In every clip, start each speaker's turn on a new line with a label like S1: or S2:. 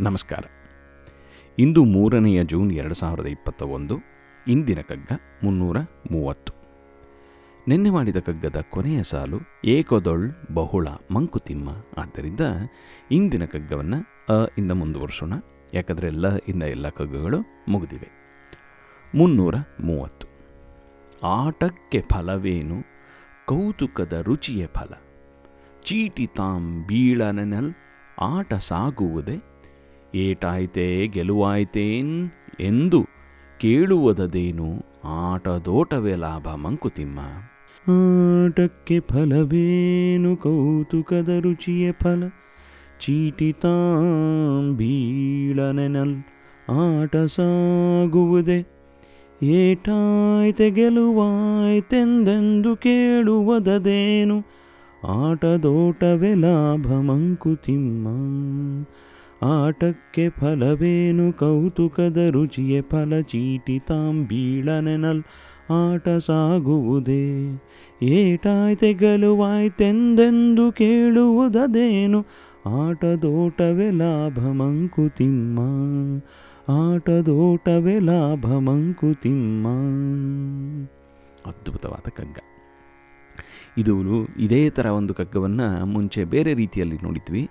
S1: ನಮಸ್ಕಾರ. ಇಂದು ಮೂರನೆಯ ಜೂನ್ ಎರಡು ಸಾವಿರದ ಇಪ್ಪತ್ತ ಒಂದು ಇಂದಿನ ಕಗ್ಗ ಮುನ್ನೂರ ಮೂವತ್ತು. ನಿನ್ನೆ ಮಾಡಿದ ಕಗ್ಗದ ಕೊನೆಯ ಸಾಲು ಏಕೊದೊಳ್ ಬಹುಳ ಮಂಕುತಿಮ್ಮ. ಆದ್ದರಿಂದ ಇಂದಿನ ಕಗ್ಗವನ್ನು ಅ ಇಂದ ಮುಂದುವರಿಸೋಣ. ಯಾಕಂದರೆ ಲ ಇಂದ ಎಲ್ಲ ಕಗ್ಗಗಳು ಮುಗಿದಿವೆ. ಮುನ್ನೂರ ಮೂವತ್ತು. ಆಟಕ್ಕೆ ಫಲವೇನು? ಕೌತುಕದ ರುಚಿಯ ಫಲ. ಚೀಟಿ ತಾಂ ಬೀಳನನಲ್ ಆಟ ಸಾಗುವುದೇ ಏಟಾಯ್ತೇ ಗೆಲುವಾಯ್ತೇನ್ ಎಂದು ಕೇಳುವುದದೇನು ಆಟದೋಟವೇ ಲಾಭ ಮಂಕುತಿಮ್ಮ. ಆಟಕ್ಕೆ ಫಲವೇನು ಕೌತುಕದ ರುಚಿಯ ಫಲ? ಚೀಟಿ ತಾಂಬೀಳನೆನಲ್ ಆಟ ಸಾಗುವುದೇ? ಏಟಾಯ್ತೆ ಗೆಲುವಾಯ್ತೆಂದೆಂದು ಕೇಳುವುದದೇನು? ಆಟದೋಟವೇ ಲಾಭ ಮಂಕುತಿಮ್ಮ. ಆಟಕ್ಕೆ ಫಲವೇನು? ಕೌತುಕದ ರುಚಿಯ ಫಲ, ಚೀಟಿ ತಾಂಬೀಳನೆನಲ್ ಆಟ ಸಾಗುವುದೇ? ಏಟಾಯ್ತೆ ಗೆಲುವಾಯ್ತೆಂದೆಂದು ಕೇಳುವುದದೇನು? ಆಟದೋಟವೇ ಲಾಭ ಮಂಕುತಿಮ್ಮ ಆಟದೋಟವೇ ಲಾಭ ಮಂಕುತಿಮ್ಮ ಅದ್ಭುತವಾದ ಕಗ್ಗ ಇದು ಇದೇ ಥರ ಒಂದು ಕಗ್ಗವನ್ನು ಮುಂಚೆ ಬೇರೆ ರೀತಿಯಲ್ಲಿ ನೋಡಿದ್ವಿ.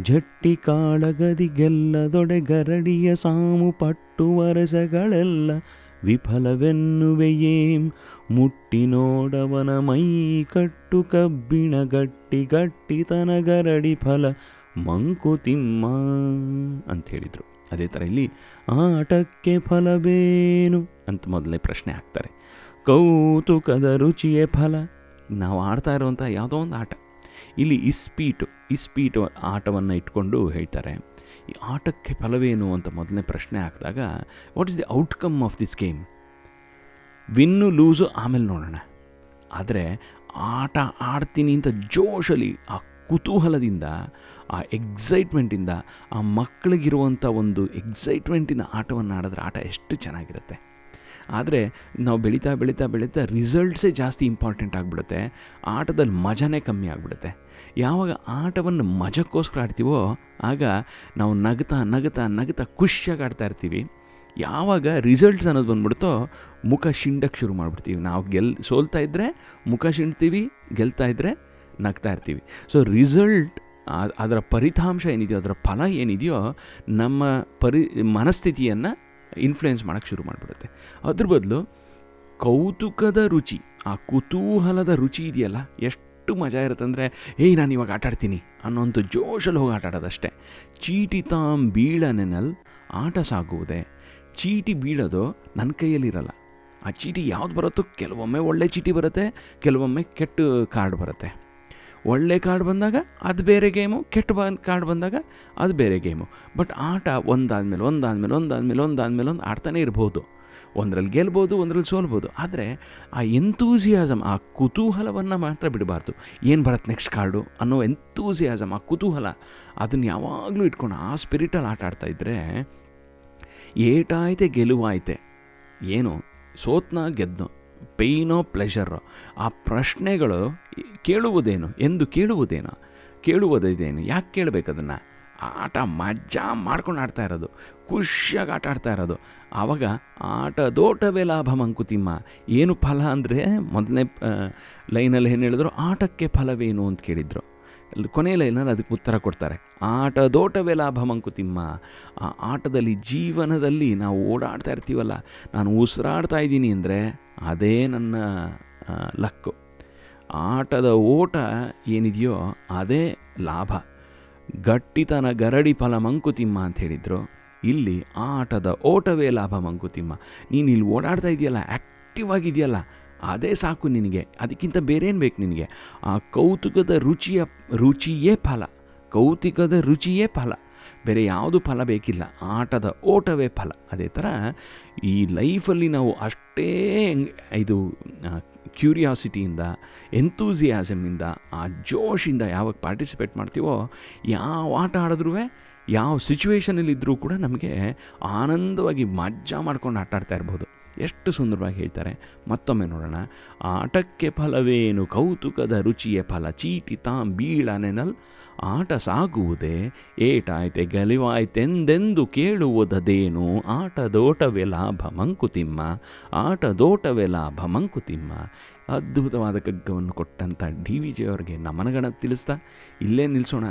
S1: ಜಟ್ಟಿ ಕಾಳಗದಿಗೆಲ್ಲದೊಡೆ ಗರಡಿಯ ಸಾಮು ಪಟ್ಟು ವರಸಗಳೆಲ್ಲ ವಿಫಲವೆನ್ನುವೆಯೇಂ. ಮುಟ್ಟಿ ನೋಡವನ ಮೈ ಕಟ್ಟು ಕಬ್ಬಿಣ ಗಟ್ಟಿ ಗಟ್ಟಿತನ ಗರಡಿ ಫಲ ಮಂಕುತಿಮ್ಮ ಅಂತ ಹೇಳಿದರು. ಅದೇ ಥರ ಇಲ್ಲಿ ಆಟಕ್ಕೆ ಫಲವೇನು ಅಂತ ಮೊದಲೇ ಪ್ರಶ್ನೆ ಹಾಕ್ತಾರೆ. ಕೌತುಕದ ರುಚಿಯೇ ಫಲ. ನಾವು ಆಡ್ತಾ ಇರುವಂಥ ಯಾವುದೋ ಒಂದು ಆಟ. ಇಲ್ಲಿ ಇಸ್ಪೀಟು ಇಸ್ಪೀಟು ಆಟವನ್ನು ಇಟ್ಕೊಂಡು ಹೇಳ್ತಾರೆ. ಈ ಆಟಕ್ಕೆ ಫಲವೇನು ಅಂತ ಮೊದಲನೇ ಪ್ರಶ್ನೆ ಹಾಕಿದಾಗ what is the outcome of this game win lose ಆಮೇಲೆ ನೋಡೋಣ. ಆದರೆ ಆಟ ಆಡ್ತೀನಿ ಅಂತ ಜೋಶಲಿ ಆ ಕುತೂಹಲದಿಂದ, ಆ ಎಕ್ಸೈಟ್ಮೆಂಟಿಂದ ಆ ಮಕ್ಕಳಿಗಿರುವಂಥ ಒಂದು ಎಕ್ಸೈಟ್ಮೆಂಟಿಂದ ಆಟವನ್ನು ಆಡಿದ್ರೆ ಆಟ ಎಷ್ಟು ಚೆನ್ನಾಗಿರುತ್ತೆ. ಆದರೆ ನಾವು ಬೆಳೀತಾ ಬೆಳೀತಾ ಬೆಳೀತಾ ರಿಸಲ್ಟ್ಸೇ ಜಾಸ್ತಿ ಇಂಪಾರ್ಟೆಂಟ್ ಆಗಿಬಿಡುತ್ತೆ. ಆಟದಲ್ಲಿ ಮಜಾನೇ ಕಮ್ಮಿ ಆಗಿಬಿಡುತ್ತೆ. ಯಾವಾಗ ಆಟವನ್ನು ಮಜಕ್ಕೋಸ್ಕರ ಆಡ್ತೀವೋ, ಆಗ ನಾವು ನಗ್ತಾ ನಗ್ತಾ ನಗ್ತಾ ಖುಷಿಯಾಗಿ ಆಡ್ತಾ ಇರ್ತೀವಿ. ಯಾವಾಗ ರಿಸಲ್ಟ್ಸ್ ಅನ್ನೋದು ಬಂದ್ಬಿಡ್ತೋ, ಮುಖ ಶಿಂಡಕ್ಕೆ ಶುರು ಮಾಡಿಬಿಡ್ತೀವಿ. ನಾವು ಗೆಲ್ ಸೋಲ್ತಾ ಇದ್ದರೆ ಮುಖ ಶಿಂಡ್ತೀವಿ, ಗೆಲ್ತಾ ಇದ್ದರೆ ನಗ್ತಾ ಇರ್ತೀವಿ. ಸೊ ರಿಸಲ್ಟ್ ಅದರ ಫಲಿತಾಂಶ ಏನಿದೆಯೋ, ಅದರ ಫಲ ಏನಿದೆಯೋ, ನಮ್ಮ ಪರಿ ಮನಸ್ಥಿತಿಯನ್ನು ಇನ್ಫ್ಲುಯೆನ್ಸ್ ಮಾಡೋಕ್ಕೆ ಶುರು ಮಾಡಿಬಿಡುತ್ತೆ. ಅದ್ರ ಬದಲು ಕೌತುಕದ ರುಚಿ, ಆ ಕುತೂಹಲದ ರುಚಿ ಇದೆಯಲ್ಲ, ಎಷ್ಟು ಮಜಾ ಇರುತ್ತೆ ಅಂದರೆ ಏಯ್ ನಾನು ಇವಾಗ ಆಟಾಡ್ತೀನಿ ಅನ್ನೋಂಥ ಜೋಶಲ್ಲಿ ಹೋಗಿ ಆಟಾಡೋದಷ್ಟೇ ಚೀಟಿ ಬೀಳ ಬೀಳನೆನಲ್ ಆಟ ಸಾಗುವುದೇ, ಚೀಟಿ ಬೀಳೋದು ನನ್ನ ಕೈಯಲ್ಲಿರಲ್ಲ. ಆ ಚೀಟಿ ಯಾವ್ದು ಬರುತ್ತೋ, ಕೆಲವೊಮ್ಮೆ ಒಳ್ಳೆ ಚೀಟಿ ಬರುತ್ತೆ, ಕೆಲವೊಮ್ಮೆ ಕೆಟ್ಟ ಕಾರ್ಡ್ ಬರುತ್ತೆ. ಒಳ್ಳೆ ಕಾರ್ಡ್ ಬಂದಾಗ ಅದು ಬೇರೆ ಗೇಮು ಕೆಟ್ಟ ಬಂದು ಕಾರ್ಡ್ ಬಂದಾಗ ಅದು ಬೇರೆ ಗೇಮು ಬಟ್ ಆಟ ಒಂದಾದ್ಮೇಲೆ ಒಂದಾದ್ಮೇಲೆ ಒಂದಾದ್ಮೇಲೆ ಒಂದಾದ್ಮೇಲೆ ಒಂದು ಆಡ್ತಾನೆ ಇರ್ಬೋದು. ಒಂದರಲ್ಲಿ ಗೆಲ್ಬೋದು, ಒಂದರಲ್ಲಿ ಸೋಲ್ಬೋದು. ಆದರೆ ಆ ಎಂತೂಸಿಯಾಸಮ್ ಆ ಕುತೂಹಲವನ್ನು ಮಾತ್ರ ಬಿಡಬಾರ್ದು. ಏನು ಬರುತ್ತೆ ನೆಕ್ಸ್ಟ್ ಕಾರ್ಡು ಅನ್ನೋ ಎಂತೂಸಿಯಾಸಮ್ ಆ ಕುತೂಹಲ, ಅದನ್ನು ಯಾವಾಗಲೂ ಇಟ್ಕೊಂಡು ಆ ಸ್ಪಿರಿಟಲ್ಲಿ ಆಟ ಆಡ್ತಾ ಇದ್ದರೆ ಏಟಾಯ್ತೆ, ಗೆಲುವಾಯ್ತೆ. ಏನು? ಸೋತ್ನ ಗೆದ್ದು ಪೇಯ್ನೋ ಪ್ಲೆಷರೋ. ಆ ಪ್ರಶ್ನೆಗಳು ಕೇಳುವುದೇನು? ಎಂದು ಕೇಳುವುದೇನು? ಕೇಳುವುದೇನು ಯಾಕೆ ಕೇಳಬೇಕು ಅದನ್ನು? ಆಟ ಮಜಾ ಮಾಡ್ಕೊಂಡು ಆಡ್ತಾ ಇರೋದು. ಖುಷಿಯಾಗಿ ಆಟ ಆಡ್ತಾ ಇರೋದು. ಆವಾಗ ಆಟದೋಟವೇ ಲಾಭ ಮಂಕುತಿಮ್ಮ. ಏನು ಫಲ ಅಂದರೆ ಮೊದಲನೇ ಲೈನಲ್ಲಿ ಏನು ಹೇಳಿದ್ರು? ಆಟಕ್ಕೆ ಫಲವೇನು ಅಂತ ಕೇಳಿದರು. ಕೊನೆಯ ಲೈನಲ್ಲಿ ಅದಕ್ಕೆ ಉತ್ತರ ಕೊಡ್ತಾರೆ. ಆಟದೋಟವೇ ಲಾಭ ಮಂಕುತಿಮ್ಮ ಆ ಆಟದಲ್ಲಿ ಜೀವನದಲ್ಲಿ ನಾವು ಓಡಾಡ್ತಾ ಇರ್ತೀವಲ್ಲ, ನಾನು ಉಸಿರಾಡ್ತಾ ಇದ್ದೀನಿ ಅಂದರೆ ಅದೇ ನನ್ನ ಲಕ್ಕು. ಆಟದ ಓಟ ಏನಿದೆಯೋ ಅದೇ ಲಾಭ. ಗಟ್ಟಿತನ ಗರಡಿ ಫಲ ಮಂಕುತಿಮ್ಮ ಅಂತ ಹೇಳಿದರು. ಇಲ್ಲಿ ಆಟದ ಓಟವೇ ಲಾಭ ಮಂಕುತಿಮ್ಮ ನೀನು ಇಲ್ಲಿ ಓಡಾಡ್ತಾ ಇದೆಯಲ್ಲ ಆ್ಯಕ್ಟಿವ್ ಆಗಿದೆಯಲ್ಲ ಅದೇ ಸಾಕು ನಿನಗೆ. ಅದಕ್ಕಿಂತ ಬೇರೇನು ಬೇಕು ನಿನಗೆ? ಆ ಕೌತುಕದ ರುಚಿಯ, ರುಚಿಯೇ ಫಲ. ಕೌತುಕದ ರುಚಿಯೇ ಫಲ. ಬೇರೆ ಯಾವುದು ಫಲ ಬೇಕಿಲ್ಲ. ಆಟದ ಓಟವೇ ಫಲ. ಅದೇ ಥರ ಈ ಲೈಫಲ್ಲಿ ನಾವು ಅಷ್ಟೇ ಇದು ಕ್ಯೂರಿಯಾಸಿಟಿಯಿಂದ ಎಂತೂಸಿಯಾಸಮಿಂದ ಆ ಜೋಶಿಂದ ಯಾವಾಗ ಪಾರ್ಟಿಸಿಪೇಟ್ ಮಾಡ್ತೀವೋ, ಯಾವ ಆಟ ಆಡಿದ್ರೂ, ಯಾವ ಸಿಚುವೇಷನಲ್ಲಿದ್ದರೂ ಕೂಡ ನಮಗೆ ಆನಂದವಾಗಿ ಮಜ್ಜಾ ಮಾಡ್ಕೊಂಡು ಆಟ ಆಡ್ತಾ ಇರ್ಬೋದು. ಎಷ್ಟು ಸುಂದರವಾಗಿ ಹೇಳ್ತಾರೆ. ಮತ್ತೊಮ್ಮೆ ನೋಡೋಣ. ಆಟಕ್ಕೆ ಫಲವೇನು? ಕೌತುಕದ ರುಚಿಯ ಫಲ, ಚೀಟಿ ತಾಂ ಬೀಳನೆನಲ್ ಆಟ ಸಾಗುವುದೇ? ಏಟಾಯ್ತೆ, ಗಲಿವಾಯ್ತೆಂದೆಂದು ಕೇಳುವುದದೇನು? ಆಟದೋಟವೇ ಲಾಭ ಮಂಕುತಿಮ್ಮ. ಆಟದೋಟವೇ ಲಾಭ ಮಂಕುತಿಮ್ಮ. ಅದ್ಭುತವಾದ ಕಗ್ಗವನ್ನು ಕೊಟ್ಟಂಥ ಡಿ ವಿ ಜಿಯವರಿಗೆ ನಮನಗಣ ತಿಳಿಸ್ತಾ, ಇಲ್ಲೇ ನಿಲ್ಲಿಸೋಣ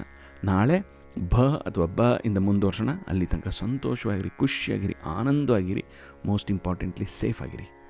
S1: ನಾಳೆ ಭ ಅಥವಾ ಬ ಇಂದ ಮುಂದುವರ್ಸೋಣ. ಅಲ್ಲಿ ತನಕ ಸಂತೋಷವಾಗಿರಿ ಖುಷಿಯಾಗಿರಿ ಆನಂದವಾಗಿರಿ ಮೋಸ್ಟ್ ಇಂಪಾರ್ಟೆಂಟ್ಲಿ ಸೇಫ್ ಆಗಿರಿ.